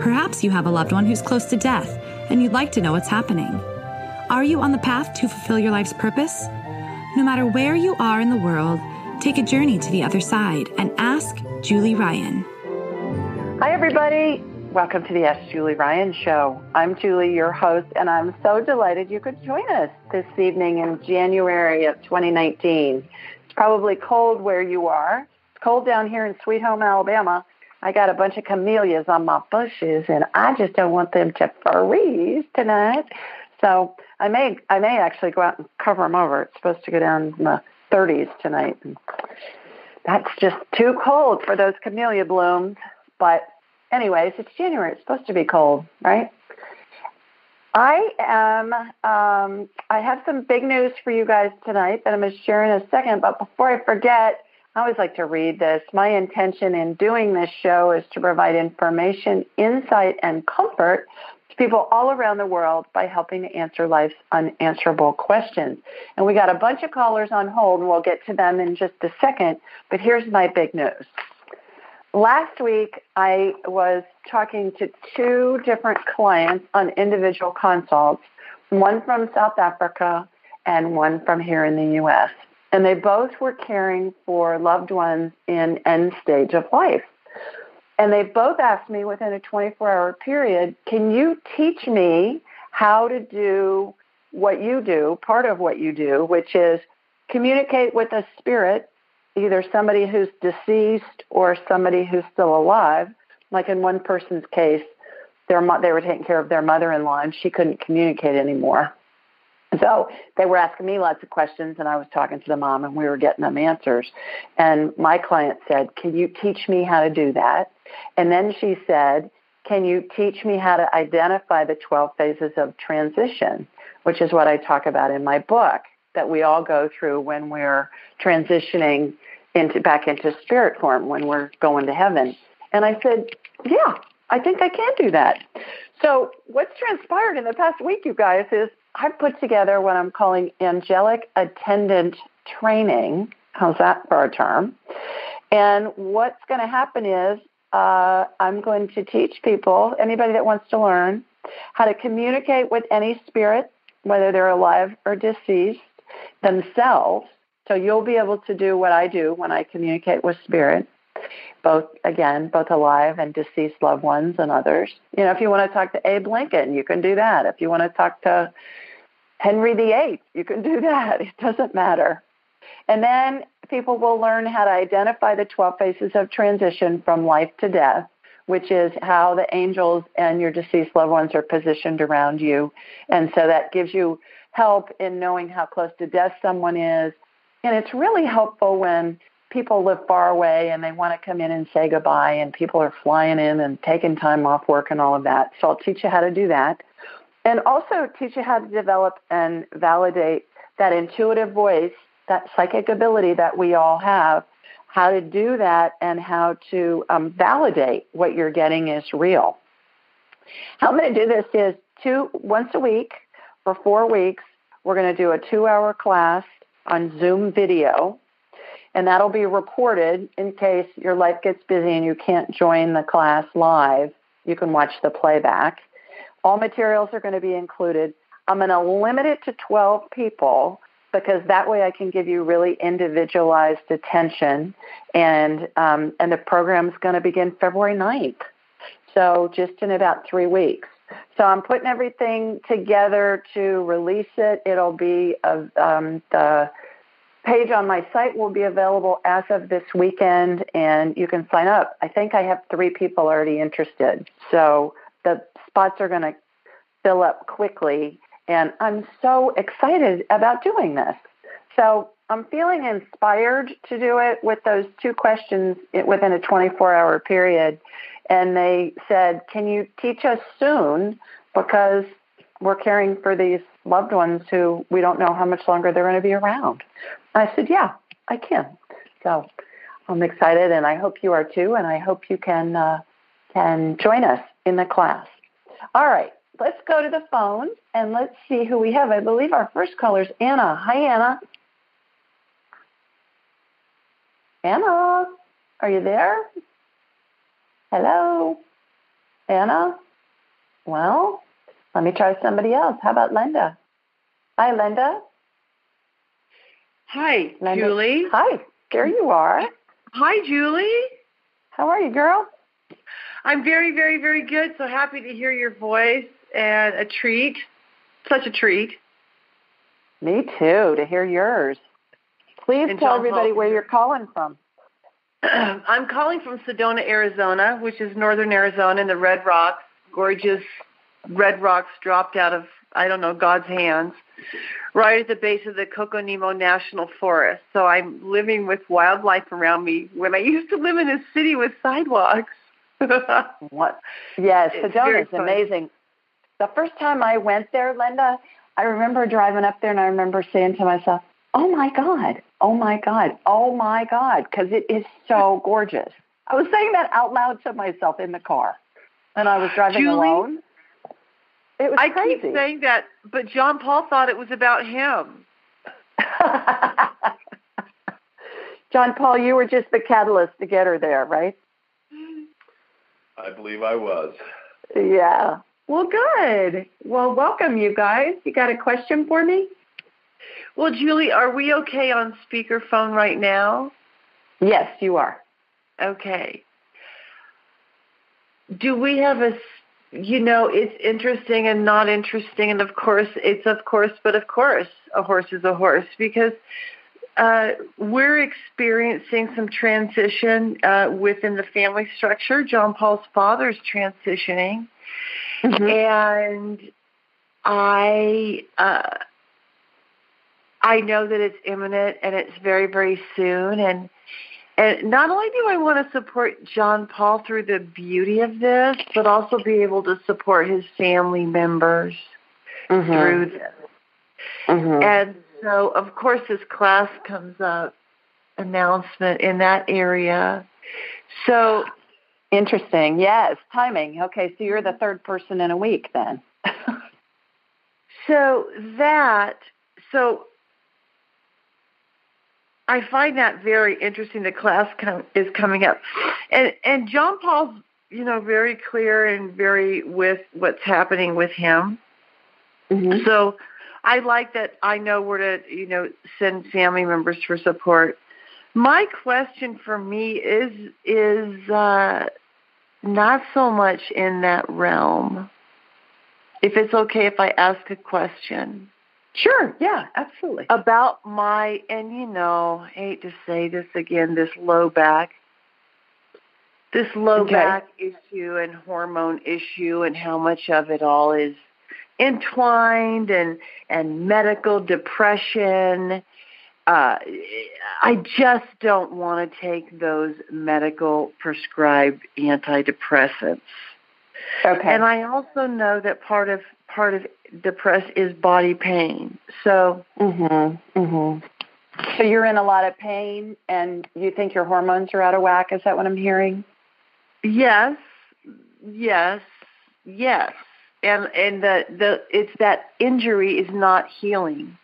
Perhaps you have a loved one who's close to death and you'd like to know what's happening. Are you on the path to fulfill your life's purpose? No matter where you are in the world, take a journey to the other side and ask Julie Ryan. Hi, everybody. Welcome to the Ask Julie Ryan Show. I'm Julie, your host, and I'm so delighted you could join us this evening in January of 2019. It's probably cold where you are. It's cold down here in Sweet Home, Alabama. I got a bunch of camellias on my bushes, and I just don't want them to freeze tonight. So I may, I may actually go out and cover them over. It's supposed to go down in the 30s tonight. And that's just too cold for those camellia blooms. But anyways, it's January. It's supposed to be cold, right? I am. Um, I have some big news for you guys tonight that I'm going to share in a second. But before I forget, I always like to read this. My intention in doing this show is to provide information, insight, and comfort to people all around the world by helping to answer life's unanswerable questions. And we got a bunch of callers on hold, and we'll get to them in just a second. But here's my big news. Last week, I was talking to two different clients on individual consults, one from South Africa and one from here in the U.S and they both were caring for loved ones in end stage of life. And they both asked me within a 24 hour period, can you teach me how to do what you do, part of what you do, which is communicate with a spirit, either somebody who's deceased or somebody who's still alive. Like in one person's case, their, they were taking care of their mother in law and she couldn't communicate anymore. So they were asking me lots of questions, and I was talking to the mom, and we were getting them answers. And my client said, Can you teach me how to do that? And then she said, Can you teach me how to identify the 12 phases of transition, which is what I talk about in my book that we all go through when we're transitioning into back into spirit form when we're going to heaven. And I said, Yeah, I think I can do that. So what's transpired in the past week, you guys, is I've put together what I'm calling angelic attendant training. How's that for a term? And what's going to happen is uh, I'm going to teach people, anybody that wants to learn, how to communicate with any spirit, whether they're alive or deceased, themselves. So you'll be able to do what I do when I communicate with spirit both again, both alive and deceased loved ones and others. You know, if you want to talk to Abe Lincoln, you can do that. If you want to talk to Henry VIII, you can do that. It doesn't matter. And then people will learn how to identify the 12 phases of transition from life to death, which is how the angels and your deceased loved ones are positioned around you. And so that gives you help in knowing how close to death someone is. And it's really helpful when people live far away and they want to come in and say goodbye and people are flying in and taking time off work and all of that. So I'll teach you how to do that. And also teach you how to develop and validate that intuitive voice, that psychic ability that we all have, how to do that and how to um, validate what you're getting is real. How I'm going to do this is two once a week for four weeks. We're going to do a two-hour class on Zoom video and that'll be reported in case your life gets busy and you can't join the class live. You can watch the playback. All materials are going to be included. I'm going to limit it to 12 people because that way I can give you really individualized attention. And um, and the program's going to begin February 9th, so just in about three weeks. So I'm putting everything together to release it. It'll be a, um, the page on my site will be available as of this weekend, and you can sign up. I think I have three people already interested. So the spots are going to fill up quickly, and I'm so excited about doing this. So I'm feeling inspired to do it with those two questions within a 24 hour period. and they said, "Can you teach us soon?" Because we're caring for these loved ones who we don't know how much longer they're going to be around. I said, "Yeah, I can." So I'm excited, and I hope you are too, and I hope you can uh, can join us in the class. All right, let's go to the phone and let's see who we have. I believe our first caller is Anna. Hi, Anna. Anna, are you there? Hello? Anna? Well, let me try somebody else. How about Linda? Hi, Linda. Hi, Linda. Julie. Hi, there you are. Hi, Julie. How are you, girl? I'm very, very, very good. So happy to hear your voice and a treat. Such a treat. Me too, to hear yours. Please And tell everybody Paul. where you're calling from. I'm calling from Sedona, Arizona, which is northern Arizona in the Red Rocks. Gorgeous red rocks dropped out of, I don't know, God's hands, right at the base of the Coconino National Forest. So I'm living with wildlife around me when I used to live in a city with sidewalks. What? Yes, It's Sedona is amazing. The first time I went there, Linda, I remember driving up there and I remember saying to myself, "Oh my God, oh my God, oh my God," because it is so gorgeous. I was saying that out loud to myself in the car, and I was driving Julie? alone. It was I crazy. keep saying that, but John Paul thought it was about him. John Paul, you were just the catalyst to get her there, right? I believe I was. Yeah. Well, good. Well, welcome, you guys. You got a question for me? Well, Julie, are we okay on speakerphone right now? Yes, you are. Okay. Do we have a, s- you know, it's interesting and not interesting, and of course, it's of course, but of course, a horse is a horse because uh, we're experiencing some transition uh, within the family structure. John Paul's father's transitioning, and I uh, I know that it's imminent and it's very very soon and and not only do I want to support John Paul through the beauty of this, but also be able to support his family members Mm-hmm. through this. Mhm. And so, of course, this class comes up announcement in that area. So Interesting. Yes, timing. Okay, so you're the third person in a week then. So that, so I find that very interesting. The class com- is coming up, and and John Paul's you know very clear and very with what's happening with him. mm-hmm. So I like that. I know where to you know send family members for support. My question for me is is uh, not so much in that realm. If it's okay if I ask a question Sure. Yeah, absolutely. about my and you know, I hate to say this again, this low back. This low Okay. back issue and hormone issue and how much of it all is entwined and and medical depression. Uh, I just don't want to take those medical prescribed antidepressants. Okay. And I also know that part of part of depress is body pain. So mhm. Mhm. So you're in a lot of pain and you think your hormones are out of whack, is that what I'm hearing? yes, yes, yes. And and the, the it's that injury is not healing.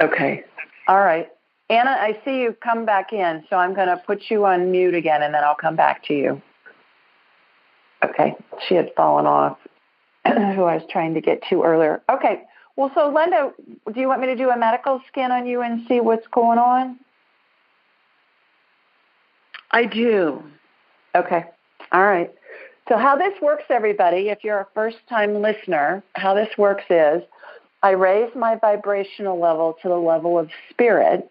Okay. All right. Anna, I see you come back in, so I'm going to put you on mute again and then I'll come back to you. Okay. She had fallen off, who I was trying to get to earlier. Okay. Well, so Linda, do you want me to do a medical scan on you and see what's going on? I do. Okay. All right. So how this works, everybody, if you're a first-time listener, how this works is I raise my vibrational level to the level of spirit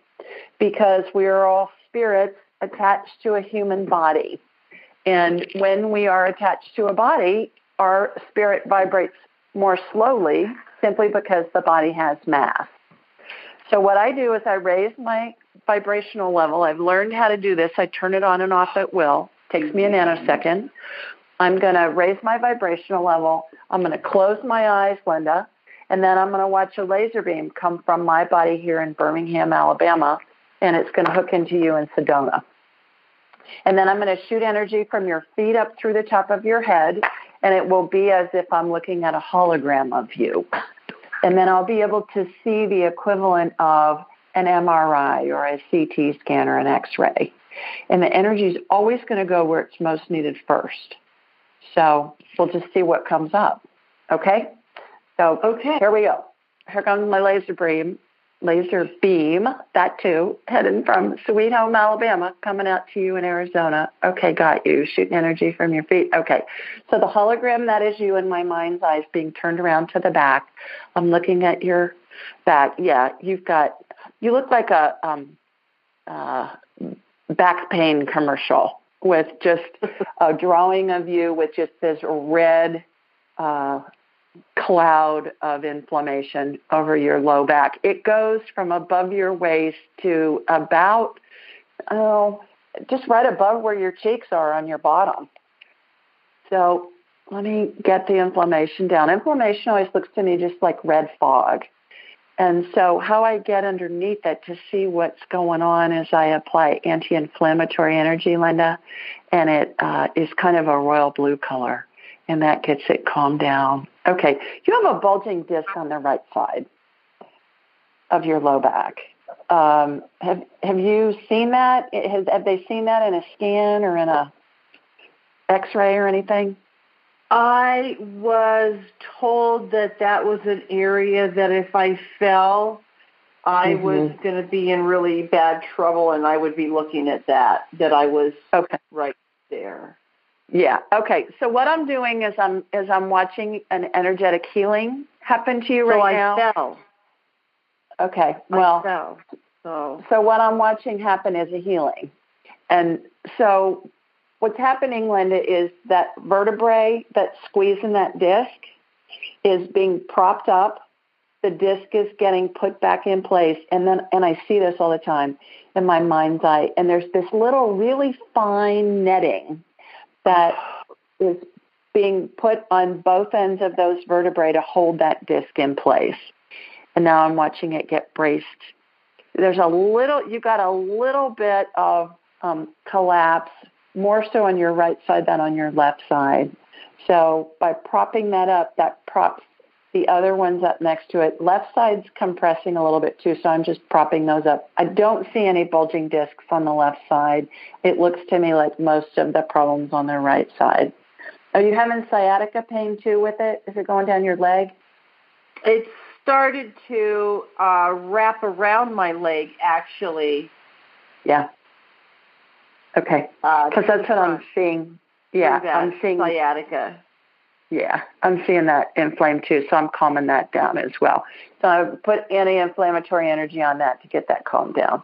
because we are all spirits attached to a human body. And when we are attached to a body, our spirit vibrates more slowly simply because the body has mass. So what I do is I raise my vibrational level. I've learned how to do this. I turn it on and off at will. It Takes me a nanosecond. I'm going to raise my vibrational level. I'm going to close my eyes, Linda, and then I'm going to watch a laser beam come from my body here in Birmingham, Alabama, and it's going to hook into you in Sedona. And then I'm going to shoot energy from your feet up through the top of your head, and it will be as if I'm looking at a hologram of you. And then I'll be able to see the equivalent of an MRI or a CT scan or an X ray. And the energy is always going to go where it's most needed first. So we'll just see what comes up. Okay? So okay. here we go. Here comes my laser beam laser beam, that too, heading from Sweet Home, Alabama, coming out to you in Arizona. Okay, got you. Shooting energy from your feet. Okay. So the hologram, that is you in my mind's eyes being turned around to the back. I'm looking at your back. Yeah, you've got, you look like a um, uh, back pain commercial with just a drawing of you with just this red uh, cloud of inflammation over your low back. It goes from above your waist to about, oh, just right above where your cheeks are on your bottom. So let me get the inflammation down. Inflammation always looks to me just like red fog. And so, how I get underneath it to see what's going on is I apply anti inflammatory energy, Linda, and it uh, is kind of a royal blue color and that gets it calmed down. Okay, you have a bulging disc on the right side of your low back. Um, have have you seen that? Has, have they seen that in a scan or in a X-ray or anything? I was told that that was an area that if I fell, I mm-hmm. was going to be in really bad trouble, and I would be looking at that. That I was okay. right there. Yeah. Okay. So what I'm doing is I'm is I'm watching an energetic healing happen to you so right I now. Fell. Okay. Well. I fell. So. So what I'm watching happen is a healing, and so what's happening, Linda, is that vertebrae that's squeezing that disc is being propped up. The disc is getting put back in place, and then and I see this all the time in my mind's eye. And there's this little really fine netting that is being put on both ends of those vertebrae to hold that disc in place. And now I'm watching it get braced. There's a little, you got a little bit of um, collapse, more so on your right side than on your left side. So by propping that up, that props the other ones up next to it. Left side's compressing a little bit too, so I'm just propping those up. I don't see any bulging discs on the left side. It looks to me like most of the problems on the right side. Are you having sciatica pain too with it? Is it going down your leg? It started to uh, wrap around my leg, actually. Yeah. Okay. Because uh, that's what I'm seeing. Yeah, I'm seeing sciatica. Yeah, I'm seeing that inflamed too, so I'm calming that down as well. So I put anti-inflammatory energy on that to get that calmed down.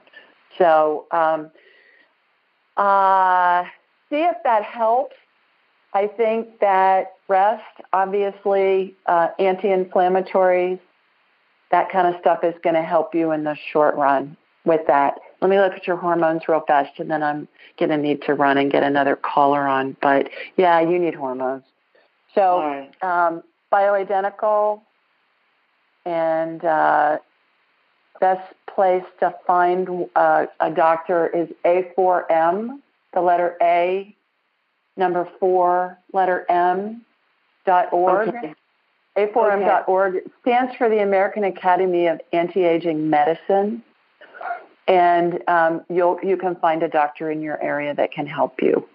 So um, uh, see if that helps. I think that rest, obviously, uh, anti-inflammatories, that kind of stuff is going to help you in the short run with that. Let me look at your hormones real fast, and then I'm going to need to run and get another caller on. But yeah, you need hormones. So right. um, bioidentical and uh, best place to find uh, a doctor is A4M, the letter A, number four, letter M, dot org. Okay. A4M.org okay. stands for the American Academy of Anti-Aging Medicine, and um, you'll you can find a doctor in your area that can help you.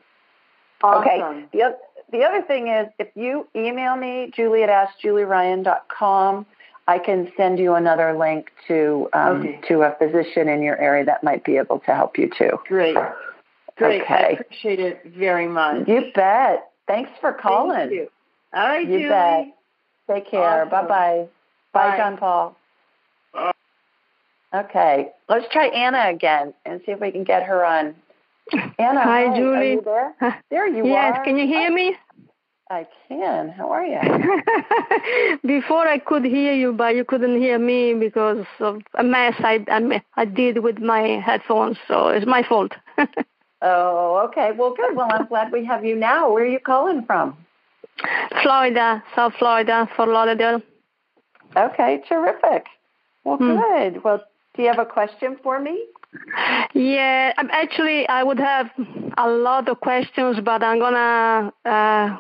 Awesome. Okay. The, the other thing is if you email me, julie at askjulieryan.com, I can send you another link to um, okay. to a physician in your area that might be able to help you too. Great. Great. Okay. I appreciate it very much. You bet. Thanks for calling. Thank you. All right, you Julie. bet. Take care. Awesome. Bye-bye. Bye, John Paul. Bye. Okay, let's try Anna again and see if we can get her on. Anna, hi, hi. Julie. Are you there? There you yes, are. Yes, can you hear me? I can. How are you? Before I could hear you, but you couldn't hear me because of a mess I I, I did with my headphones. So it's my fault. Oh, okay. Well, good. Well, I'm glad we have you now. Where are you calling from? Florida, South Florida, Fort Lauderdale. Okay, terrific. Well, Hmm. good. Well, do you have a question for me? Yeah, um, actually, I would have a lot of questions, but I'm gonna uh,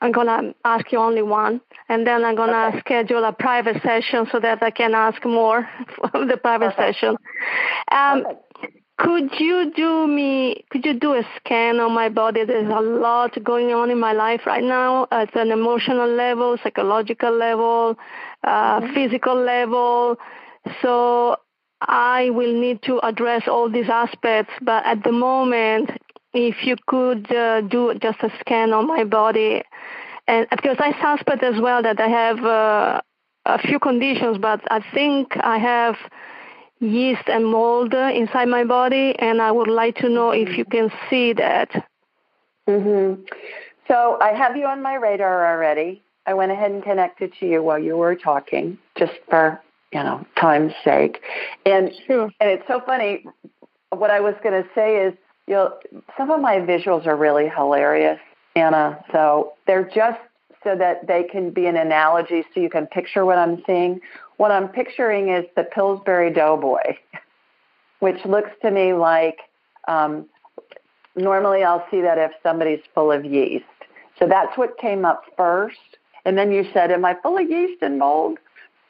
I'm gonna ask you only one, and then I'm gonna Okay. schedule a private session so that I can ask more for the private Perfect. session. Um, Perfect. could you do me? Could you do a scan on my body? There's a lot going on in my life right now at an emotional level, psychological level, uh, physical level. So I will need to address all these aspects. But at the moment, if you could uh, do just a scan on my body, and because I suspect as well that I have uh, a few conditions, but I think I have yeast and mold inside my body, and I would like to know if you can see that. hmm So I have you on my radar already. I went ahead and connected to you while you were talking, just for you know time's sake. And Sure. and it's so funny. What I was going to say is, you know, some of my visuals are really hilarious, Anna. So they're just so that they can be an analogy, so you can picture what I'm seeing. What I'm picturing is the Pillsbury Doughboy, which looks to me like um, normally I'll see that if somebody's full of yeast. So that's what came up first. And then you said, Am I full of yeast and mold?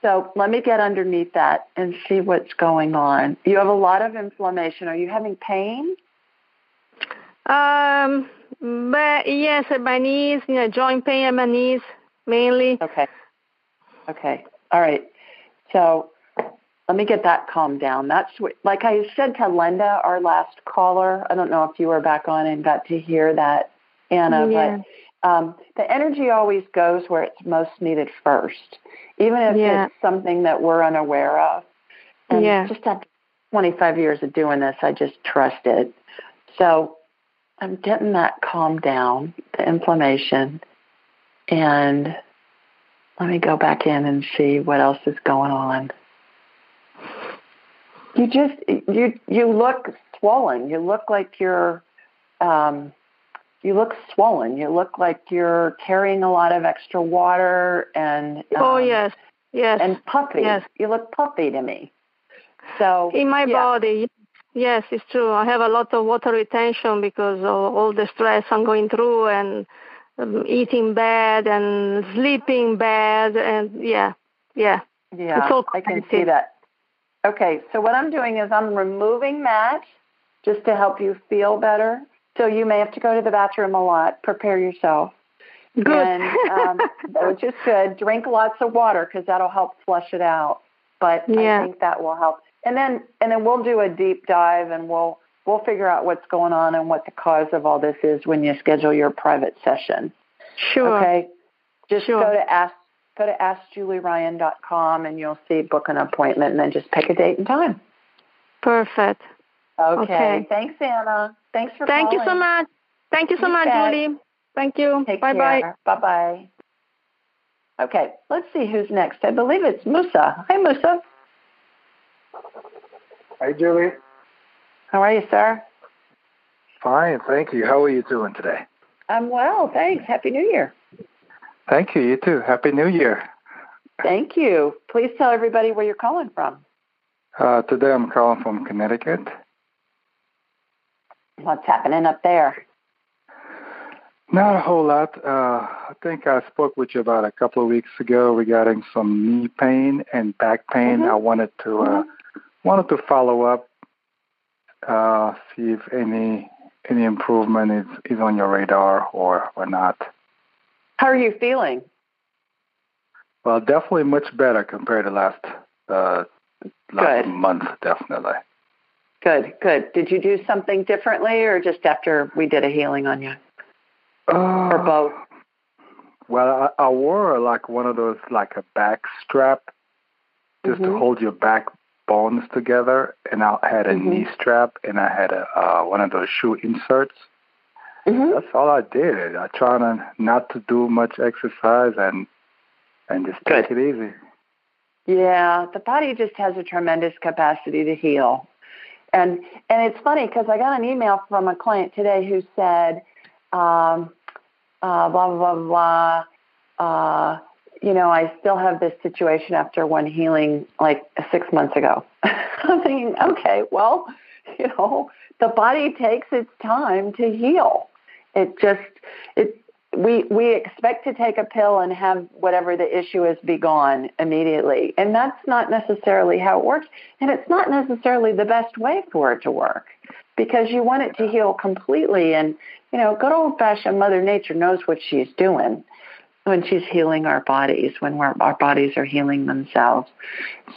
So let me get underneath that and see what's going on. You have a lot of inflammation. Are you having pain? Um, but yes, at my knees, you know, joint pain at my knees mainly. Okay. Okay. All right. So let me get that calmed down. That's what, like I said to Linda, our last caller. I don't know if you were back on and got to hear that, Anna, Yeah. but um, the energy always goes where it's most needed first, even if Yeah. it's something that we're unaware of. And Yeah. just after 25 years of doing this, I just trust it. So I'm getting that calmed down, the inflammation, and let me go back in and see what else is going on. You just you you look swollen. You look like you're um, you look swollen. You look like you're carrying a lot of extra water and oh um, yes, yes. and puffy. Yes. You look puffy to me. So in my yeah. body. Yes, it's true. I have a lot of water retention because of all the stress I'm going through and um, eating bad and sleeping bad and yeah, yeah. Yeah, It's all I can see that. Okay, so what I'm doing is I'm removing that just to help you feel better. So you may have to go to the bathroom a lot. Prepare yourself. Good. And, um, which is good. Drink lots of water because that'll help flush it out. But Yeah. I think that will help. And then and then we'll do a deep dive and we'll we'll figure out what's going on and what the cause of all this is when you schedule your private session. sure. Okay. Just Sure. go to ask go to askjulieryan.com and you'll see book an appointment and then just pick a date and time. Perfect. Okay. Okay. Thanks, Anna. Thanks for Thank you so much. Thank you so You much, bet. Julie. Thank you. Take bye bye. Bye bye. Okay, let's see who's next. I believe it's Musa. Hi, Musa. Hi, Julie. How are you, sir? Fine, thank you. How are you doing today? I'm well, thanks. Happy New Year. Thank you. You too. Happy New Year. Thank you. Please tell everybody where you're calling from. Uh, today I'm calling from Connecticut. What's happening up there? Not a whole lot. Uh, I think I spoke with you about a couple of weeks ago regarding some knee pain and back pain. Mhm. I wanted to uh, wanted to follow up, uh, see if any any improvement is, is on your radar or or not. How are you feeling? Well, definitely much better compared to last uh, last Good. month. Definitely. Good, good. Did you do something differently or just after we did a healing on you? Uh, Or both? Well, I, I wore like one of those like a back strap just to Mhm. hold your back bones together, and I had a Mhm. knee strap, and I had a uh, one of those shoe inserts. Mm-hmm. That's all I did. I try to not to do much exercise and and just take Good. it easy. Yeah, the body just has a tremendous capacity to heal. And and it's funny because I got an email from a client today who said, um, uh, blah blah blah blah. Uh, you know, I still have this situation after one healing like six months ago. I'm thinking, okay, well, you know, the body takes its time to heal. It just it we we expect to take a pill and have whatever the issue is be gone immediately and that's not necessarily how it works and it's not necessarily the best way for it to work because you want it to heal completely and you know good old fashioned mother nature knows what she's doing when she's healing our bodies when our bodies are healing themselves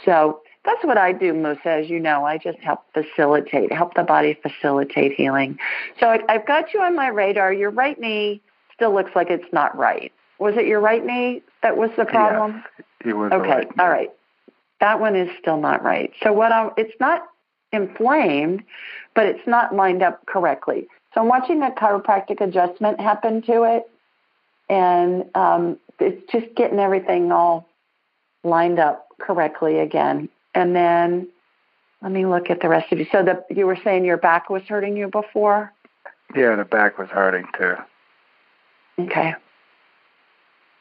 so that's what I do, Musa. As you know, I just help facilitate, help the body facilitate healing. So I, I've got you on my radar. Your right knee still looks like it's not right. Was it your right knee that was the problem? Yes, it was. Okay, right all right. That one is still not right. So what I it's not inflamed, but it's not lined up correctly. So I'm watching a chiropractic adjustment happen to it, and um, it's just getting everything all lined up correctly again. And then let me look at the rest of you. So the you were saying your back was hurting you before? Yeah, the back was hurting too. Okay.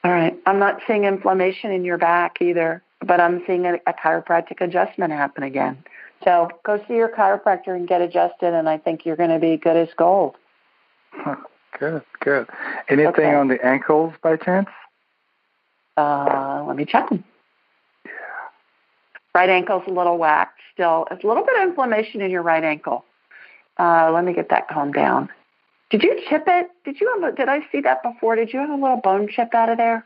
All right. I'm not seeing inflammation in your back either, but I'm seeing a, a chiropractic adjustment happen again. So go see your chiropractor and get adjusted, and I think you're going to be good as gold. Good, good. Anything Okay. on the ankles by chance? Uh, let me check them. Right ankle's a little whacked still. It's a little bit of inflammation in your right ankle. Uh, let me get that calmed down. Did you chip it? Did you have a, did I see that before? Did you have a little bone chip out of there?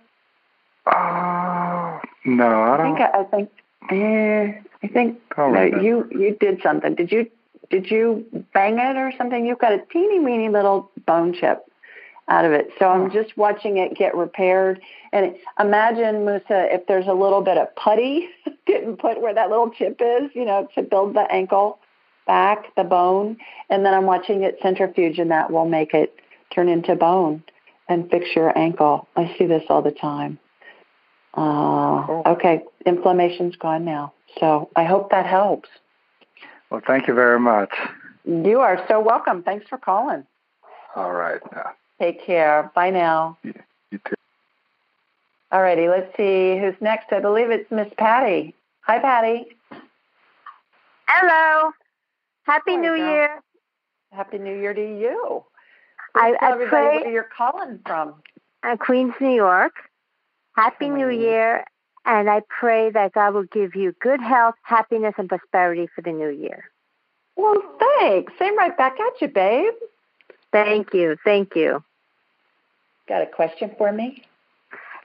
Oh no, I I think don't. I think eh, I think Don't no, you you did something. Did you did you bang it or something? You've got a teeny weeny little bone chip out of it. So I'm just watching it get repaired. And imagine Musa if there's a little bit of putty getting put where that little chip is, you know, to build the ankle back, the bone, and then I'm watching it centrifuge and that will make it turn into bone and fix your ankle. I see this all the time. Uh, Cool. okay, inflammation's gone now. So I hope that helps. Well, thank you very much. You are so welcome. Thanks for calling. All right. Take care. Bye now. you too. All righty, let's see who's next. I believe it's Miss Patty. Hi, Patty. Hello. Happy New. Year. Happy New Year to you. I, tell I everybody pray where you're calling from. uh, Queens, New York. Happy New. Year. And I pray that God will give you good health, happiness, and prosperity for the new year. Well, thanks. Same right back at you, babe. Thank you. Thank you. Got a question for me?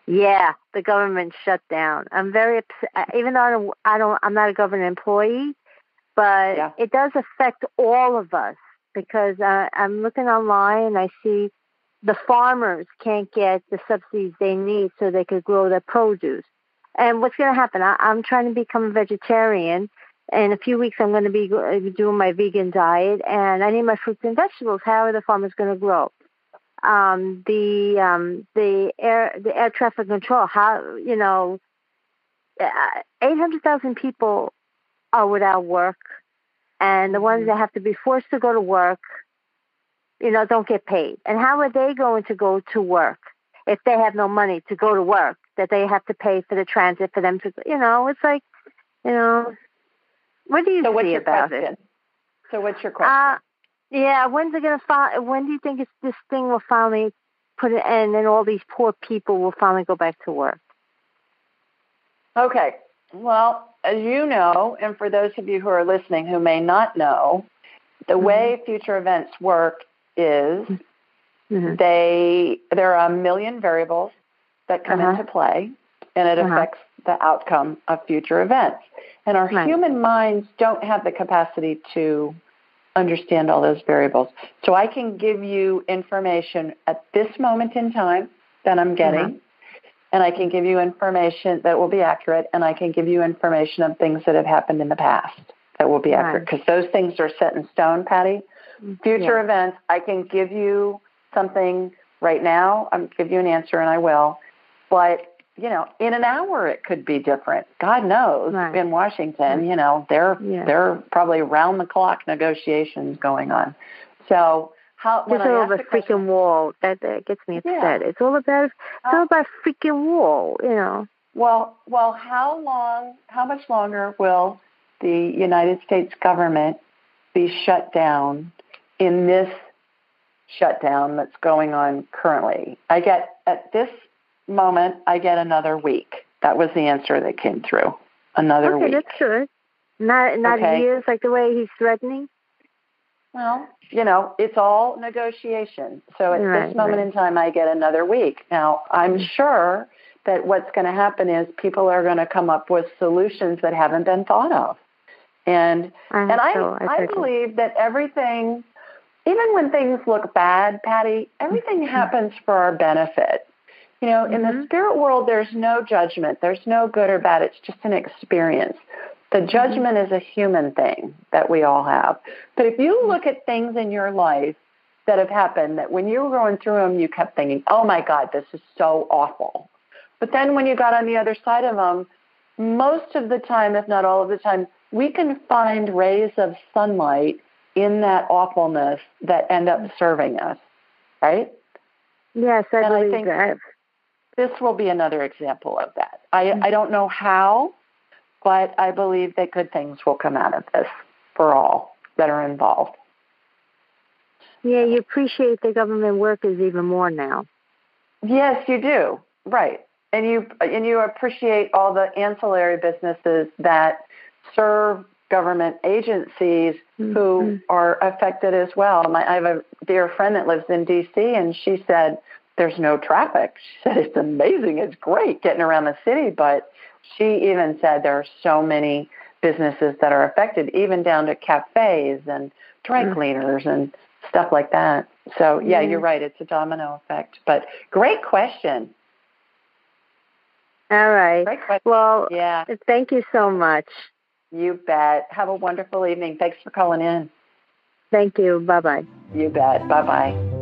Yeah, the government shut down. I'm very upset. Even though I don't, I don't I'm not a government employee, but Yeah. it does affect all of us because uh, I'm looking online and I see the farmers can't get the subsidies they need so they could grow their produce. And what's going to happen? I, I'm trying to become a vegetarian. And in a few weeks, I'm going to be doing my vegan diet, and I need my fruits and vegetables. How are the farmers going to grow? um, the um, the air the air traffic control. How you know, uh, eight hundred thousand people are without work, and the ones that have to be forced to go to work, you know, don't get paid. And how are they going to go to work if they have no money to go to work? That they have to pay for the transit for them to, you know, it's like, you know, what do you So what's see your about question? it? So what's your question? Uh, yeah, when's it gonna fi- When do you think it's, this thing will finally put an end, and all these poor people will finally go back to work? Okay. Well, as you know, and for those of you who are listening who may not know, the way future events work is Mhm. they there are a million variables that come Uh-huh. into play and it Uh-huh. affects the outcome of future events. And our Right. human minds don't have the capacity to understand all those variables. So I can give you information at this moment in time that I'm getting. Uh-huh. And I can give you information that will be accurate, and I can give you information of things that have happened in the past that will be accurate Right. because those things are set in stone, Patty. Mm-hmm. Future Yeah. events, I can give you something right now. I'll give you an answer, and I will. But you know, in an hour it could be different. God knows right. in Washington, you know, there yeah. there are probably round the clock negotiations going on. So how when it's all about freaking wall. That, that gets me upset. Yeah. It's all about it's all Uh, about freaking wall. You know. well, well, how long? How much longer will the United States government be shut down in this shutdown that's going on currently? I get at this moment, I get another week. That was the answer that came through. Another okay, week. that's good. Not not Okay. years like the way he's threatening. Well, you know, it's all negotiation. So at Right, this moment right. in time, I get another week. Now, I'm Mm. sure that what's going to happen is people are going to come up with solutions that haven't been thought of. And I and I so. I, I believe that everything, even when things look bad, Patty, everything Mm-hmm. happens for our benefit. You know, in the Mhm. spirit world, there's no judgment. There's no good or bad. It's just an experience. The Mm-hmm. judgment is a human thing that we all have. But if Mm-hmm. you look at things in your life that have happened that when you were going through them, you kept thinking, oh my God, this is so awful. But then when you got on the other side of them, most of the time, if not all of the time, we can find rays of sunlight in that awfulness that end up serving us, right? Yes, I and I believe think- that. This will be another example of that. I, I don't know how, but I believe that good things will come out of this for all that are involved. Yeah, you appreciate the government workers even more now. Yes, you do. Right. And you and you appreciate all the ancillary businesses that serve government agencies who Mhm. are affected as well. My, I have a dear friend that lives in DC and she said there's no traffic. She said it's amazing. It's great getting around the city, but she even said there are so many businesses that are affected, even down to cafes and dry Mm. cleaners and stuff like that. So yeah, Yeah. you're right. It's a domino effect. But great question. All right. Great question. Well, Yeah, thank you so much. you bet. Have a wonderful evening. Thanks for calling in. Thank you. Bye bye. You bet. Bye bye.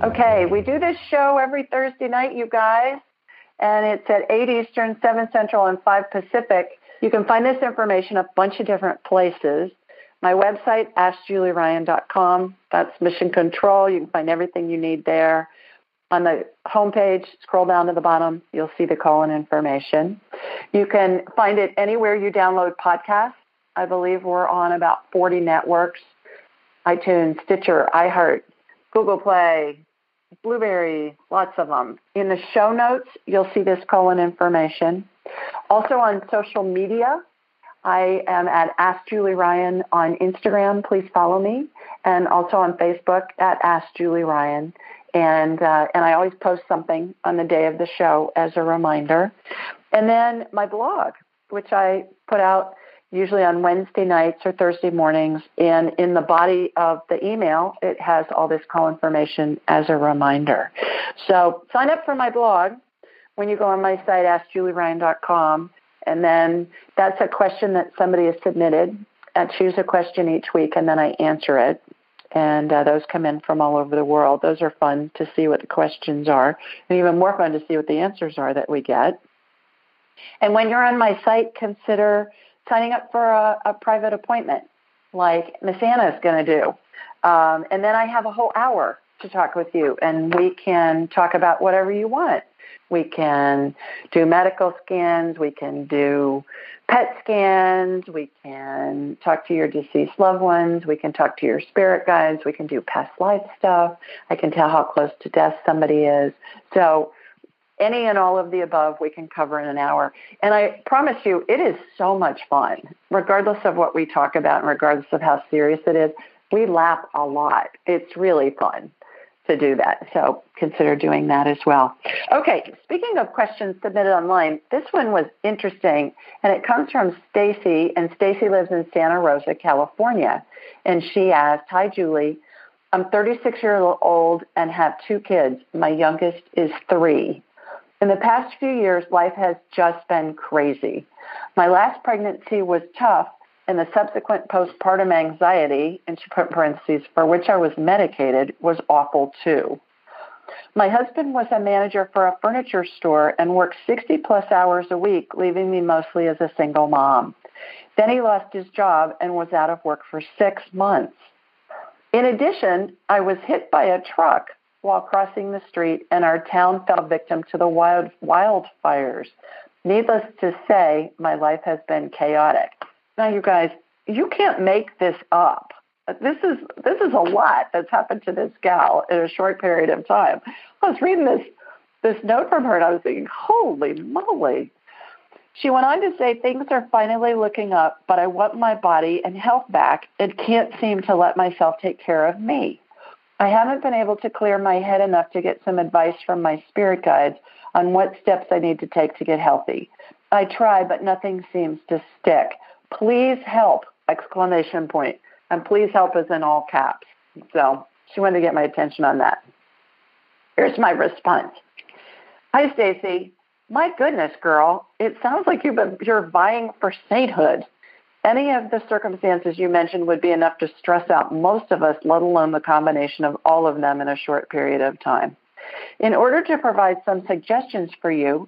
Okay, we do this show every Thursday night, you guys, and it's at 8 Eastern, 7 Central, and 5 Pacific. You can find this information a bunch of different places. My website, AskJulieRyan.com. That's Mission Control. You can find everything you need there. On the homepage, scroll down to the bottom, you'll see the call-in information. You can find it anywhere you download podcasts. I believe we're on about 40 networks, iTunes, Stitcher, iHeart, Google Play, Blubrry, lots of them. In the show notes, you'll see this call-in information. Also on social media, I am at Ask Julie Ryan on Instagram. Please follow me, and also on Facebook at Ask Julie Ryan. And uh, and I always post something on the day of the show as a reminder. And then my blog, which I put out usually on Wednesday nights or Thursday mornings. And in the body of the email, it has all this call information as a reminder. So sign up for my blog when you go on my site, AskJulieRyan.com. And then that's a question that somebody has submitted. I choose a question each week and then I answer it. and uh, those come in from all over the world. Those are fun to see what the questions are, and even more fun to see what the answers are that we get. And when you're on my site, consider signing up for a, a private appointment, like Miss Anna is going to do. Um, and then I have a whole hour to talk with you, and we can talk about whatever you want. We can do medical scans. We can do PET scans. We can talk to your deceased loved ones. We can talk to your spirit guides. We can do past life stuff. I can tell how close to death somebody is. So, any and all of the above we can cover in an hour. And I promise you, it is so much fun, regardless of what we talk about and regardless of how serious it is. We laugh a lot. It's really fun to do that. So consider doing that as well. Okay, speaking of questions submitted online, this one was interesting and it comes from Stacy and Stacy lives in Santa Rosa, California. And she asked, "Hi Julie, I'm 36 years old and have two kids. My youngest is 3. In the past few years, life has just been crazy. My last pregnancy was tough and the subsequent postpartum anxiety, and she put parentheses, for which I was medicated, was awful too. My husband was a manager for a furniture store and worked 60 plus hours a week, leaving me mostly as a single mom. Then he lost his job and was out of work for six months. In addition, I was hit by a truck while crossing the street, and our town fell victim to the wild wildfires. Needless to say, my life has been chaotic. Now, you guys, you can't make this up. This is this is a lot that's happened to this gal in a short period of time. I was reading this this note from her, and I was thinking, "Holy moly!" She went on to say, "Things are finally looking up, but I want my body and health back, and can't seem to let myself take care of me. I haven't been able to clear my head enough to get some advice from my spirit guides on what steps I need to take to get healthy. I try, but nothing seems to stick." please help, exclamation point. And please help is in all caps. So she wanted to get my attention on that. Here's my response. Hi, Stacy. My goodness, girl, it sounds like you've been, you're vying for sainthood. Any of the circumstances you mentioned would be enough to stress out most of us, let alone the combination of all of them in a short period of time. In order to provide some suggestions for you,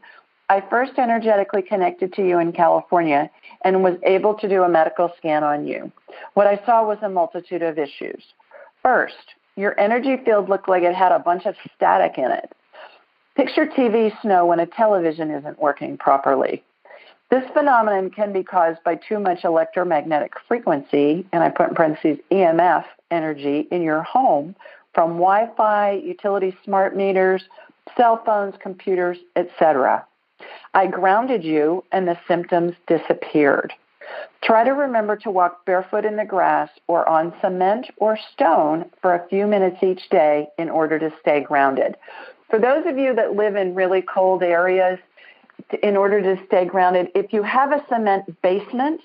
I first energetically connected to you in California and was able to do a medical scan on you. What I saw was a multitude of issues. First, your energy field looked like it had a bunch of static in it. Picture TV snow when a television isn't working properly. This phenomenon can be caused by too much electromagnetic frequency, and I put in parentheses EMF energy in your home from Wi Fi, utility smart meters, cell phones, computers, etc. I grounded you and the symptoms disappeared. Try to remember to walk barefoot in the grass or on cement or stone for a few minutes each day in order to stay grounded. For those of you that live in really cold areas, in order to stay grounded, if you have a cement basement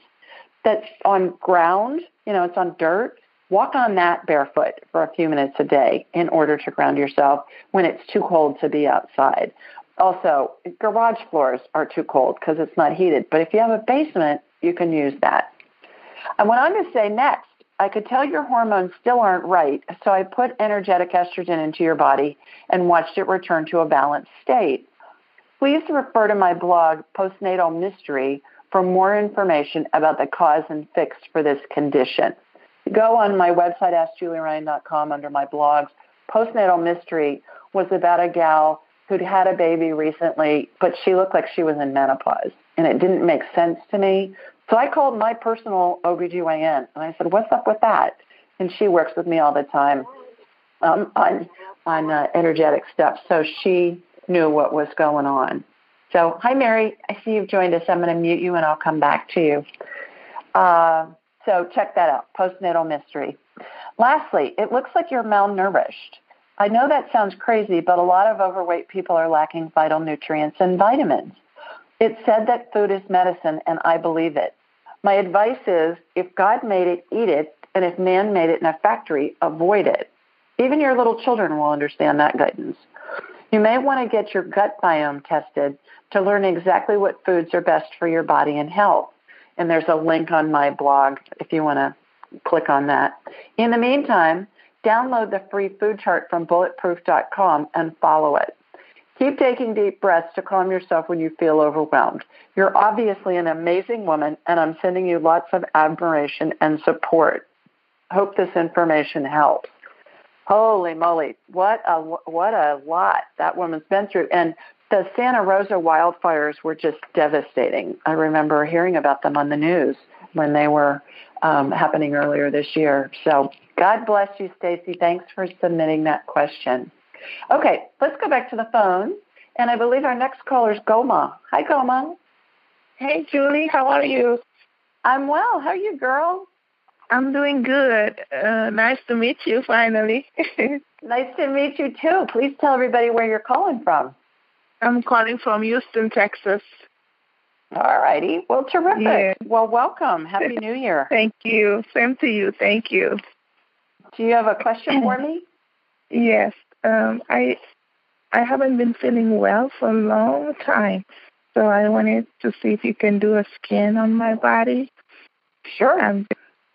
that's on ground, you know, it's on dirt, walk on that barefoot for a few minutes a day in order to ground yourself when it's too cold to be outside. Also, garage floors are too cold because it's not heated. But if you have a basement, you can use that. I went on to say next, I could tell your hormones still aren't right, so I put energetic estrogen into your body and watched it return to a balanced state. Please refer to my blog, Postnatal Mystery, for more information about the cause and fix for this condition. Go on my website, AskJulieRyan.com, under my blogs. Postnatal Mystery was about a gal who'd had a baby recently, but she looked like she was in menopause. And it didn't make sense to me. So I called my personal OBGYN and I said, what's up with that? And she works with me all the time um, on, on uh, energetic stuff. So she knew what was going on. So, hi, Mary. I see you've joined us. I'm going to mute you and I'll come back to you. Uh, so check that out, postnatal mystery. Lastly, it looks like you're malnourished. I know that sounds crazy, but a lot of overweight people are lacking vital nutrients and vitamins. It's said that food is medicine, and I believe it. My advice is if God made it, eat it, and if man made it in a factory, avoid it. Even your little children will understand that guidance. You may want to get your gut biome tested to learn exactly what foods are best for your body and health. And there's a link on my blog if you want to click on that. In the meantime, download the free food chart from bulletproof.com and follow it. Keep taking deep breaths to calm yourself when you feel overwhelmed. You're obviously an amazing woman, and I'm sending you lots of admiration and support. Hope this information helps. Holy moly, what a what a lot that woman's been through, and the Santa Rosa wildfires were just devastating. I remember hearing about them on the news when they were um, happening earlier this year. So God bless you, Stacy. Thanks for submitting that question. Okay, let's go back to the phone. And I believe our next caller is Goma. Hi, Goma. Hey, Julie. How are you? I'm well. How are you, girl? I'm doing good. Uh, nice to meet you finally. nice to meet you too. Please tell everybody where you're calling from. I'm calling from Houston, Texas. All righty. Well, terrific. Yeah. Well, welcome. Happy New Year. Thank you. Same to you. Thank you. Do you have a question for me? Yes. Um, I I haven't been feeling well for a long time, so I wanted to see if you can do a scan on my body. Sure. Um,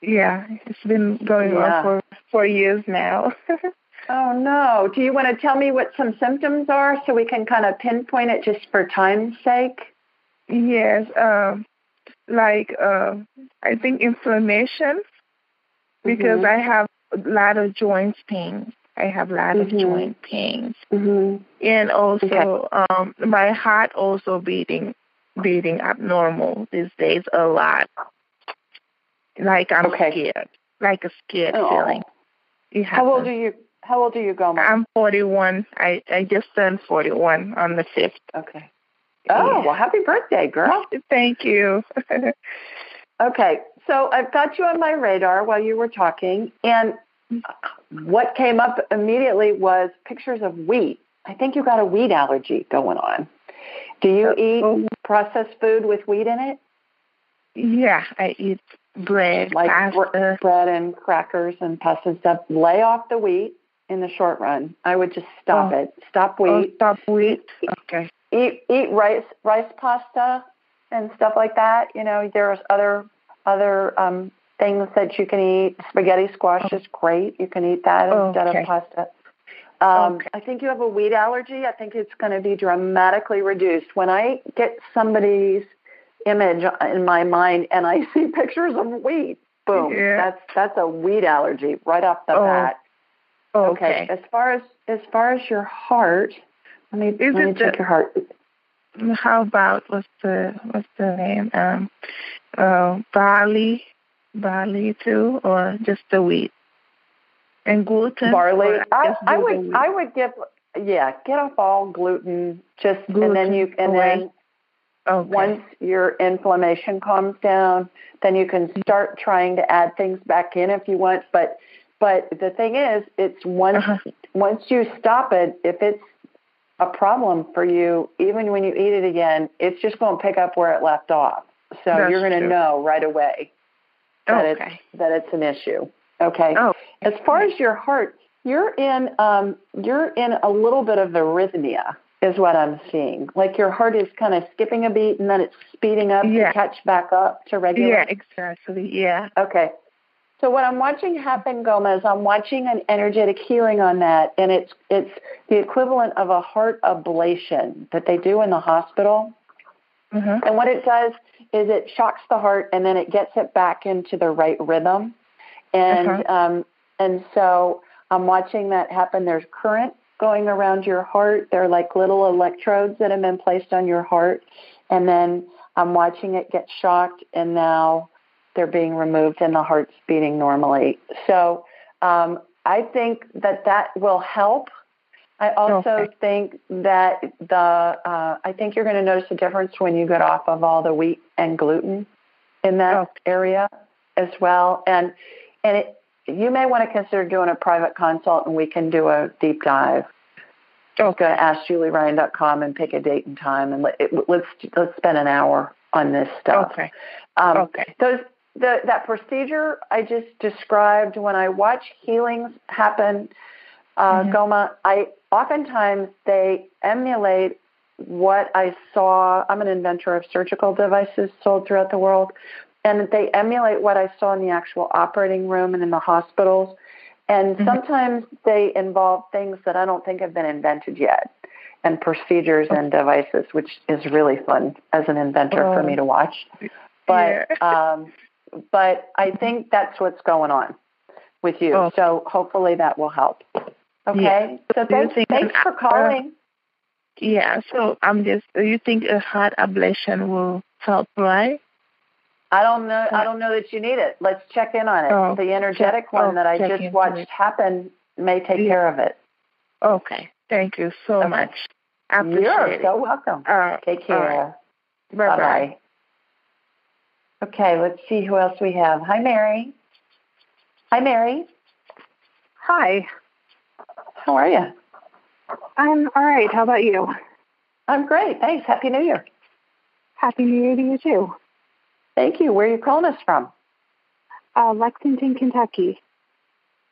yeah, it's been going yeah. on for four years now. oh no! Do you want to tell me what some symptoms are so we can kind of pinpoint it just for time's sake? Yes, um, like uh, I think inflammation because mm-hmm. I have a lot of joint pain. I have a lot mm-hmm. of joint pains, mm-hmm. and also okay. um, my heart also beating beating abnormal these days a lot. Like I'm okay. scared, like a scared oh. feeling. How old are you? How old are you, Goma? I'm 41. I I just turned 41 on the 5th. Okay. Oh, well, happy birthday, girl. Thank you. okay, so I've got you on my radar while you were talking, and what came up immediately was pictures of wheat. I think you got a wheat allergy going on. Do you oh. eat oh. processed food with wheat in it? Yeah, I eat bread, like pasta. bread and crackers and pasta and stuff. Lay off the wheat in the short run. I would just stop oh. it. Stop oh, wheat. Oh, stop wheat. Okay eat eat rice rice pasta and stuff like that. You know, there's other other um, things that you can eat. Spaghetti squash is great. You can eat that oh, instead okay. of pasta. Um, okay. I think you have a wheat allergy. I think it's going to be dramatically reduced. When I get somebody's image in my mind and I see pictures of wheat, boom, yeah. that's that's a wheat allergy right off the oh. bat. Okay. okay. As far as as far as your heart, let me, Is let me check the, your heart. How about what's the what's the name? Um, uh, barley, barley too, or just the wheat and gluten. Barley. I, I would I would give yeah get off all gluten. Just gluten and then you and away. then okay. once your inflammation calms down, then you can start trying to add things back in if you want. But but the thing is, it's once uh-huh. once you stop it, if it's a problem for you, even when you eat it again, it's just going to pick up where it left off. So That's you're going to know right away that okay. it's that it's an issue. Okay. Oh. As far as your heart, you're in um, you're in a little bit of arrhythmia, is what I'm seeing. Like your heart is kind of skipping a beat and then it's speeding up yeah. to catch back up to regular. Yeah, exactly. Yeah. Okay. So what I'm watching happen, Gomez, I'm watching an energetic healing on that, and it's it's the equivalent of a heart ablation that they do in the hospital. Mm-hmm. And what it does is it shocks the heart, and then it gets it back into the right rhythm. And uh-huh. um, and so I'm watching that happen. There's current going around your heart. They're like little electrodes that have been placed on your heart, and then I'm watching it get shocked, and now they're being removed and the heart's beating normally. So um, I think that that will help. I also okay. think that the uh, I think you're going to notice a difference when you get off of all the wheat and gluten in that okay. area as well. And and it, you may want to consider doing a private consult, and we can do a deep dive. Okay. Go to askjulieryan.com and pick a date and time, and let, it, let's let's spend an hour on this stuff. Okay. Um, okay. Those the, that procedure I just described, when I watch healings happen, uh, mm-hmm. Goma, I oftentimes they emulate what I saw. I'm an inventor of surgical devices sold throughout the world, and they emulate what I saw in the actual operating room and in the hospitals. And mm-hmm. sometimes they involve things that I don't think have been invented yet and procedures oh. and devices, which is really fun as an inventor oh. for me to watch. But yeah. um, but I think that's what's going on with you. Oh. So hopefully that will help. Okay. Yeah. So thanks, thanks for calling. Yeah. So I'm just. Do you think a heart ablation will help, right? I don't know. I don't know that you need it. Let's check in on it. Oh, the energetic check, one oh, that I just watched happen may take yeah. care of it. Okay. Thank you so okay. much. I appreciate You're it. so welcome. Uh, take care. Right. Bye bye. Okay, let's see who else we have. Hi, Mary. Hi, Mary. Hi. How are you? I'm all right. How about you? I'm great. Thanks. Happy New Year. Happy New Year to you too. Thank you. Where are you calling us from? Uh, Lexington, Kentucky.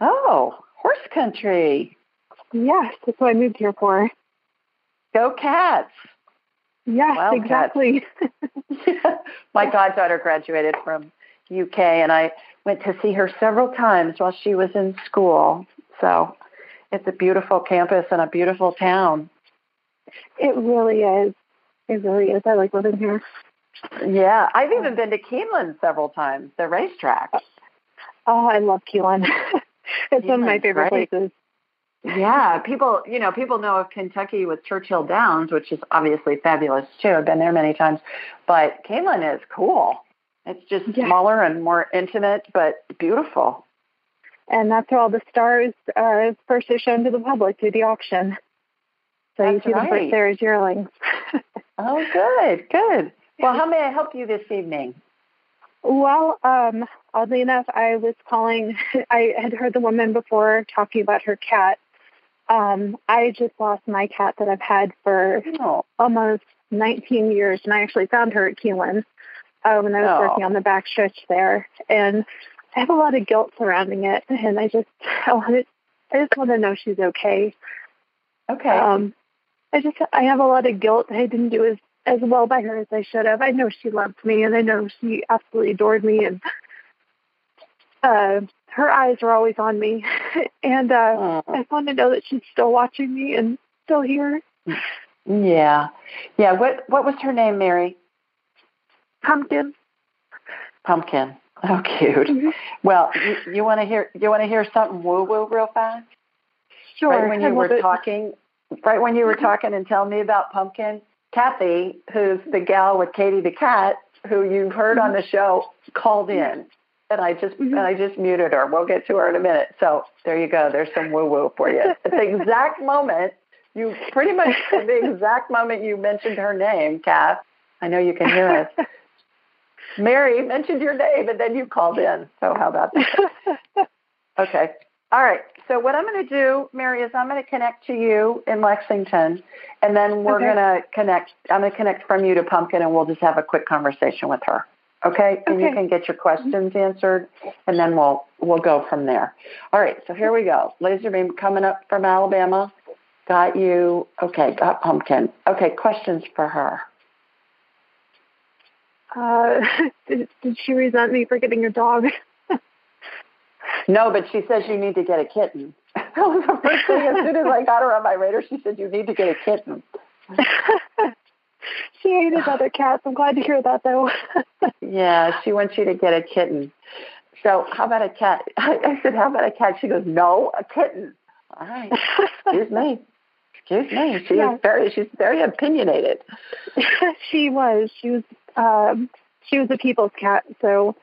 Oh, horse country. Yes, that's what I moved here for. Go cats. Yes, Wild exactly. My goddaughter graduated from UK and I went to see her several times while she was in school. So it's a beautiful campus and a beautiful town. It really is. It really is. I like living here. Yeah, I've even oh. been to Keeneland several times, the racetrack. Oh, I love Keeneland. it's Keeneland's one of my favorite great. places. Yeah, people, you know, people know of Kentucky with Churchill Downs, which is obviously fabulous too. I've been there many times, but Keeneland is cool. It's just yeah. smaller and more intimate, but beautiful. And that's where all the stars are first are shown to the public through the auction. So that's you see right. the first there is yearlings. oh, good, good. Well, how may I help you this evening? Well, um, oddly enough, I was calling. I had heard the woman before talking about her cat, um, I just lost my cat that I've had for oh. almost 19 years, and I actually found her at Keeneland uh, when I was oh. working on the back stretch there. And I have a lot of guilt surrounding it, and I just I wanted, I just want to know she's okay. Okay. Um, I just I have a lot of guilt. That I didn't do as as well by her as I should have. I know she loved me, and I know she absolutely adored me, and uh, her eyes are always on me, and uh, I just want to know that she's still watching me and still here. Yeah, yeah. What what was her name, Mary? Pumpkin. Pumpkin. Oh, cute. Mm-hmm. Well, you, you want to hear you want to hear something woo woo real fast? Sure. Right when you were it. talking, right when you were mm-hmm. talking and telling me about pumpkin, Kathy, who's the gal with Katie the cat, who you've heard mm-hmm. on the show, called in and I just mm-hmm. and I just muted her. We'll get to her in a minute. So there you go. There's some woo woo for you. At the exact moment you pretty much the exact moment you mentioned her name, Kath. I know you can hear us. Mary mentioned your name and then you called in. So how about that? Okay. All right. So what I'm going to do, Mary, is I'm going to connect to you in Lexington, and then we're okay. going to connect. I'm going to connect from you to Pumpkin, and we'll just have a quick conversation with her. Okay, and okay. you can get your questions answered, and then we'll we'll go from there. All right, so here we go. Laser beam coming up from Alabama. Got you. Okay, got pumpkin. Okay, questions for her. Uh, did, did she resent me for getting a dog? no, but she says you need to get a kitten. that was the first thing. As soon as I got her on my radar, she said you need to get a kitten. she hated other cats. I'm glad to hear that, though. yeah, she wants you to get a kitten. So how about a cat? I said, how about a cat? She goes, no, a kitten. All right. Excuse me. Excuse me. She yeah. very, she's very opinionated. she was. She was. Um, she was a people's cat. So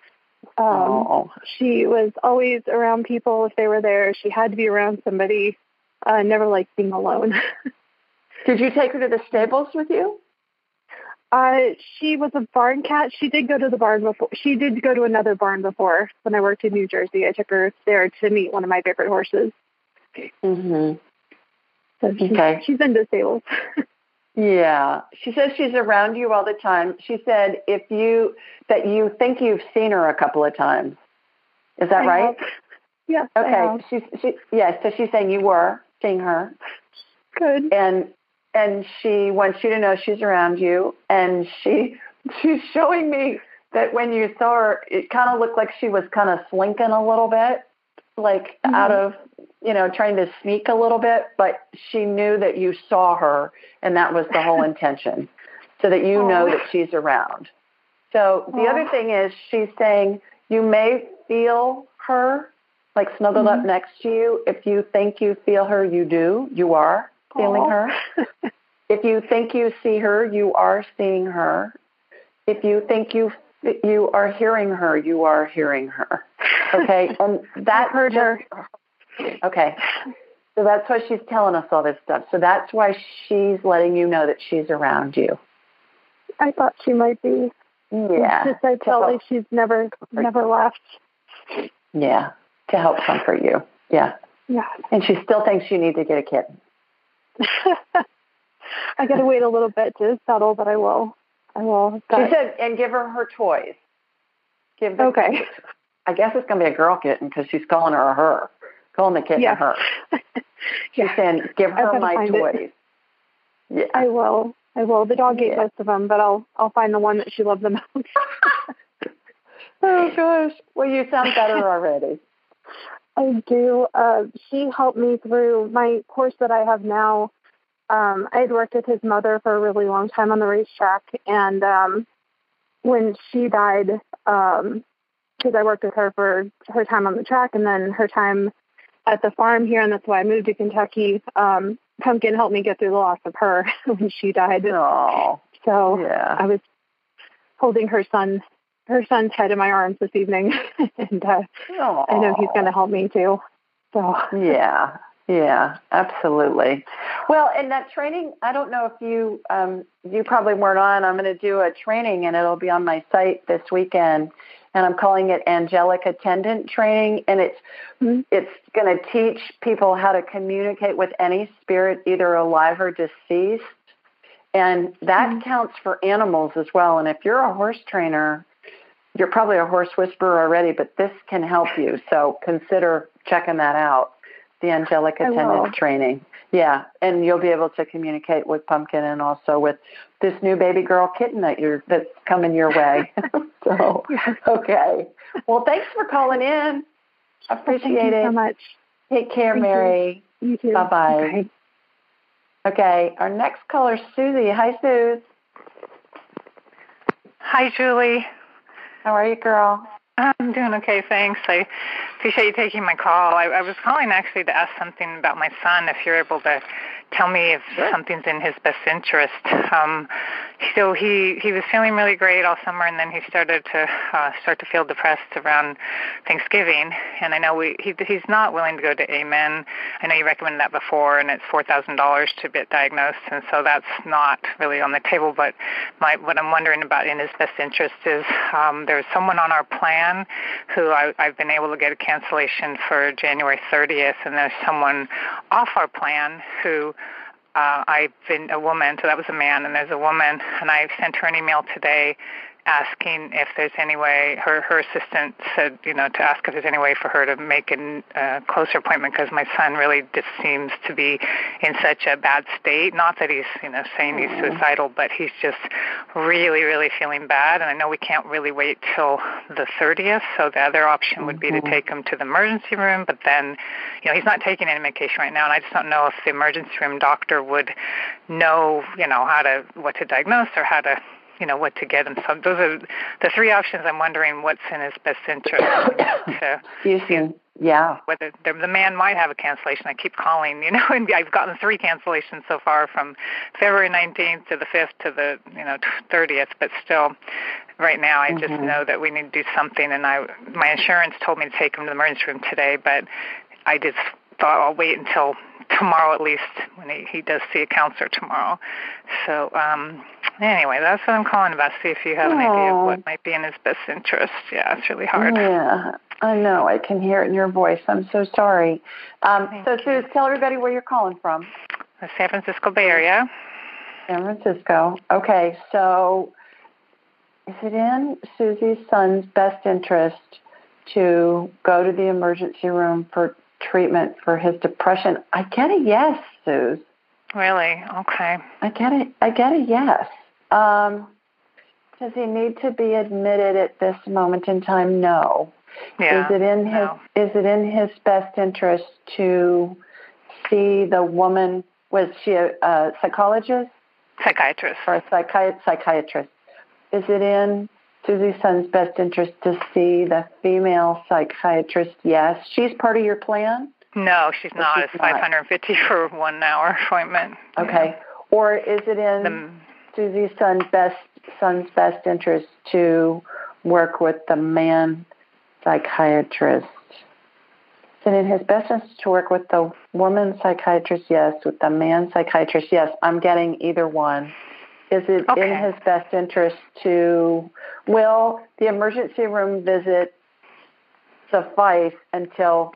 um, oh. she was always around people if they were there. She had to be around somebody. Uh, never liked being alone. Did you take her to the stables with you? Uh, she was a barn cat. She did go to the barn before. She did go to another barn before when I worked in New Jersey. I took her there to meet one of my favorite horses. Mhm. So she's, okay. She's into stables. yeah, she says she's around you all the time. She said if you that you think you've seen her a couple of times. Is that I right? Have. Yes. Okay. She's she yes. So she's saying you were seeing her. Good. And and she wants you to know she's around you and she she's showing me that when you saw her it kind of looked like she was kind of slinking a little bit like mm-hmm. out of you know trying to sneak a little bit, but she knew that you saw her, and that was the whole intention, so that you know that she's around. So the other thing is she's saying you may feel her like snuggled mm-hmm. up next to you. If you think you feel her, you do. You are feeling Aww. her. if you think you see her, you are seeing her. If you think you you are hearing her, you are hearing her. Okay, and that heard her. Okay, so that's why she's telling us all this stuff. So that's why she's letting you know that she's around you. I thought she might be. Yeah. Just I felt like she's never never left. Yeah, to help comfort you. Yeah. Yeah. And she still thinks you need to get a kitten. I got to wait a little bit to settle, but I will. I will. She said, and give her her toys. Give them okay. I guess it's going to be a girl kitten because she's calling her a her, calling the kitten yeah. her. She's yeah. saying, give her my toys. Yeah. I will. I will. The dog ate yeah. most of them, but I'll I'll find the one that she loved the most. oh gosh. Well, you sound better already. I do. Uh, he helped me through my course that I have now. Um, I had worked with his mother for a really long time on the racetrack, and um, when she died, um, because I worked with her for her time on the track and then her time at the farm here, and that's why I moved to Kentucky. Um, Pumpkin helped me get through the loss of her when she died. Oh, so yeah. I was holding her son, her son's head in my arms this evening, and uh, I know he's going to help me too. So yeah, yeah, absolutely. Well, in that training, I don't know if you um, you probably weren't on. I'm going to do a training, and it'll be on my site this weekend and I'm calling it angelic attendant training and it's mm-hmm. it's going to teach people how to communicate with any spirit either alive or deceased and that mm-hmm. counts for animals as well and if you're a horse trainer you're probably a horse whisperer already but this can help you so consider checking that out the angelic attendant training yeah, and you'll be able to communicate with Pumpkin and also with this new baby girl kitten that you're that's coming your way. so okay. Well, thanks for calling in. Appreciate well, thank it. So much. Take care, thank Mary. You, you too. Bye bye. Okay, our next caller, Susie. Hi, Suze. Hi, Julie. How are you, girl? I'm doing okay, thanks. I appreciate you taking my call. I, I was calling actually to ask something about my son, if you're able to tell me if sure. something's in his best interest. Um, so he he was feeling really great all summer, and then he started to uh, start to feel depressed around Thanksgiving. And I know we he he's not willing to go to Amen. I know you recommended that before, and it's four thousand dollars to get diagnosed, and so that's not really on the table. But my what I'm wondering about in his best interest is um, there's someone on our plan who I, I've been able to get a cancellation for January 30th, and there's someone off our plan who uh, I've been a woman, so that was a man, and there's a woman, and I sent her an email today asking if there's any way her her assistant said you know to ask if there's any way for her to make a uh, closer appointment because my son really just seems to be in such a bad state not that he's you know saying he's mm-hmm. suicidal but he's just really really feeling bad and I know we can't really wait till the 30th so the other option would be to mm-hmm. take him to the emergency room but then you know he's not taking any medication right now and I just don't know if the emergency room doctor would know you know how to what to diagnose or how to you know what to get him. So those are the three options. I'm wondering what's in his best interest. to, you see, yeah. Whether the, the man might have a cancellation. I keep calling, you know, and I've gotten three cancellations so far from February 19th to the 5th to the you know 30th. But still, right now I just mm-hmm. know that we need to do something. And I my insurance told me to take him to the emergency room today, but I just thought I'll wait until tomorrow at least when he, he does see a counselor tomorrow. So um anyway, that's what I'm calling about. See if you have an idea of what might be in his best interest. Yeah, it's really hard. Yeah, I know. I can hear it in your voice. I'm so sorry. Um, so, Sue, tell everybody where you're calling from. The San Francisco Bay Area. San Francisco. Okay, so is it in Susie's son's best interest to go to the emergency room for treatment for his depression? I get a yes, Suze. Really? Okay. I get it. I get a yes. Um, does he need to be admitted at this moment in time? No. Yeah. Is it in his no. is it in his best interest to see the woman was she a, a psychologist? Psychiatrist. Or a psychi- psychiatrist. Is it in Susie's son's best interest to see the female psychiatrist? Yes. She's part of your plan? No, she's Or not. she's it's 550 for one hour appointment. Okay. Or is it in The- Susie's son's best son's best interest to work with the man psychiatrist? Is it in his best interest to work with the woman psychiatrist? Yes. With the man psychiatrist? Yes. I'm getting either one. Is it Okay. in his best interest to will the emergency room visit suffice until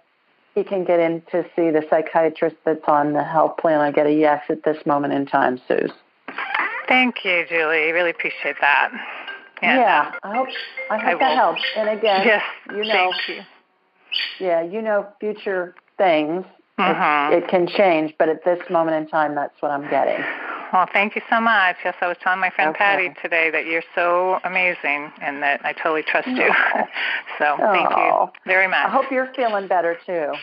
he can get in to see the psychiatrist that's on the health plan? I get a yes at this moment in time, Suze. Thank you, Julie. Really appreciate that. Yeah, I hope I hope I that will. helps. And again, Yes, you know, you. yeah, you know, future things Mhm. it, it can change, but at this moment in time, that's what I'm getting. Well, thank you so much. Yes, I was telling my friend Okay. Patty today that you're so amazing and that I totally trust you. Oh. Aw. so thank you oh. very much. I hope you're feeling better too.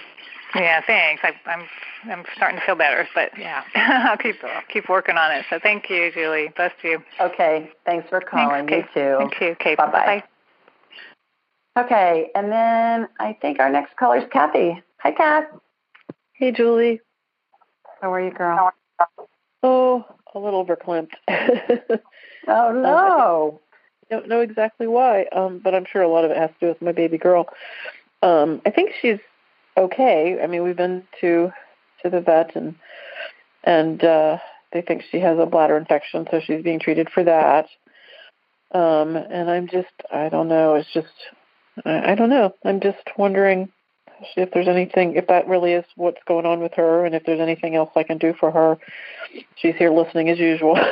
Yeah, thanks. I, I'm I'm starting to feel better, but yeah, I'll keep keep working on it. So thank you, Julie. Bless you. Okay, thanks for calling. Thanks, you too. Thank you. Okay, Bye bye. Okay, and then I think our next caller is Kathy. Hi, Kath. Hey, Julie. How are you, girl? Oh, a little verklempt. Oh no. I don't know exactly why, um, but I'm sure a lot of it has to do with my baby girl. Um, I think she's okay. I mean, we've been to to the vet and and uh, they think she has a bladder infection, so she's being treated for that. Um, and I'm just, I don't know. It's just, I, I don't know. I'm just wondering if there's anything, if that really is what's going on with her, and if there's anything else I can do for her. She's here listening as usual.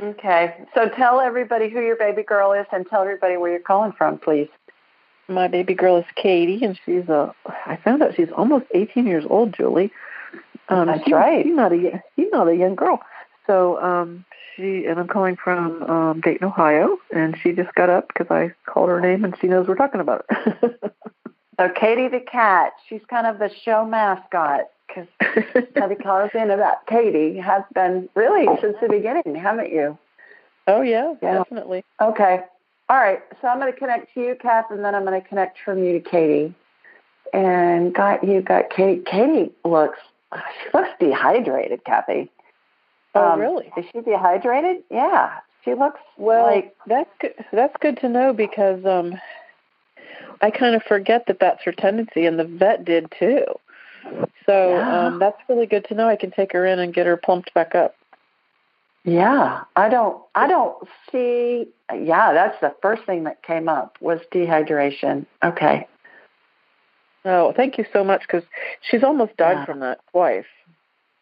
Okay, so tell everybody who your baby girl is, and tell everybody where you're calling from, please. My baby girl is Katie, and she's a. I found out she's almost 18 years old, Julie. Um, That's she's, right. She's not a she's not a young girl. So um, she and I'm calling from um, Dayton, Ohio, and she just got up because I called her name, and she knows we're talking about it. So Katie the cat, she's kind of the show mascot because calls in about Katie has been really since the beginning, haven't you? oh yeah, Yeah. definitely. Okay. All right. So I'm going to connect to you, Kath, and then I'm going to connect from you to Katie. And got you got Katie. Katie looks she looks dehydrated, Kathy. Oh Um, really? Is she dehydrated? Yeah. She looks Well, like that's good. That's good to know because um, I kind of forget that that's her tendency, and the vet did too. So Yeah. um, that's really good to know. I can take her in and get her plumped back up. Yeah, I don't I don't see yeah, that's the first thing that came up was dehydration. Okay. Oh, thank you so much because she's almost died Yeah. from that twice.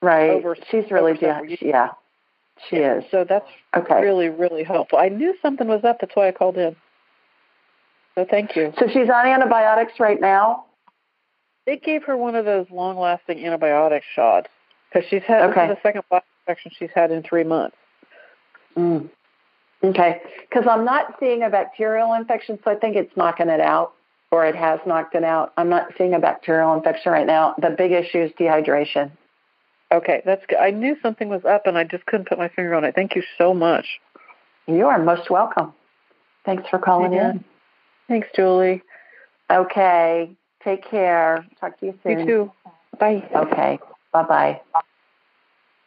Right. Over- She's really over several dehy- yeah. She is. So that's Okay. really, really helpful. I knew something was up. That's why I called in. So thank you. So she's on antibiotics right now? They gave her one of those long-lasting antibiotic shots because she's had Okay. the second bladder infection she's had in three months. Mm. Okay. Because I'm not seeing a bacterial infection, so I think it's knocking it out, or it has knocked it out. I'm not seeing a bacterial infection right now. The big issue is dehydration. Okay, that's good. I knew something was up, and I just couldn't put my finger on it. Thank you so much. You are most welcome. Thanks for calling Yeah. in. Thanks, Julie. Okay. Take care. Talk to you soon. You too. Bye. Okay. Bye bye.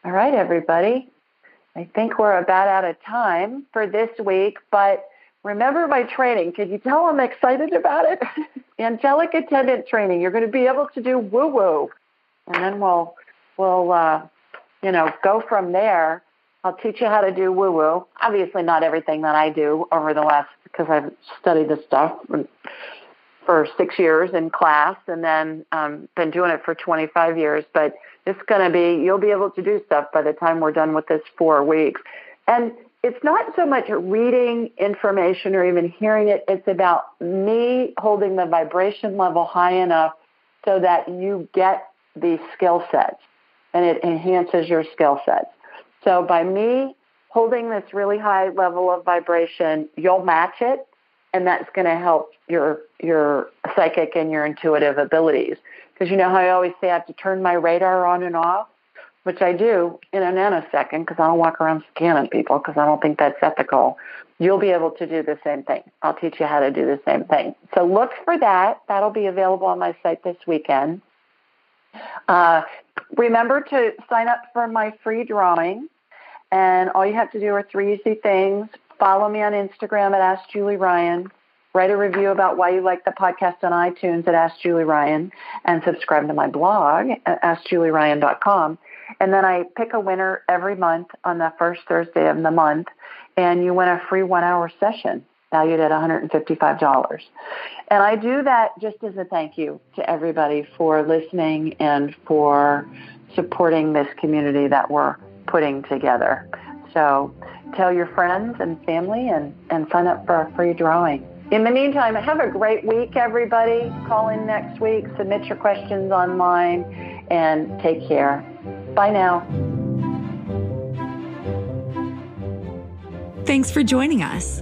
All right, everybody. I think we're about out of time for this week, but remember my training. Can you tell I'm excited about it? Angelic attendant training. You're going to be able to do woo woo, and then we'll we'll uh, you know go from there. I'll teach you how to do woo woo. Obviously, not everything that I do over the last because I've studied this stuff for six years in class and then um, been doing it for 25 years. But it's going to be, you'll be able to do stuff by the time we're done with this four weeks. And it's not so much reading information or even hearing it, it's about me holding the vibration level high enough so that you get these skill sets and it enhances your skill sets. So by me holding this really high level of vibration, you'll match it and that's going to help your your psychic and your intuitive abilities. Because you know how I always say I have to turn my radar on and off, which I do in a nanosecond because I don't walk around scanning people because I don't think that's ethical. You'll be able to do the same thing. I'll teach you how to do the same thing. So look for that. That'll be available on my site this weekend. Uh, remember to sign up for my free drawing. And all you have to do are three easy things. Follow me on Instagram at Ask Julie Ryan write a review about why you like the podcast on iTunes at Ask Julie Ryan, and subscribe to my blog at AskJulieRyan.com. And then I pick a winner every month on the first Thursday of the month, and you win a free one-hour session valued at $155. And I do that just as a thank you to everybody for listening and for supporting this community that we're putting together. So tell your friends and family and, and sign up for a free drawing. In the meantime, have a great week, everybody. Call in next week, submit your questions online, and take care. Bye now. Thanks for joining us.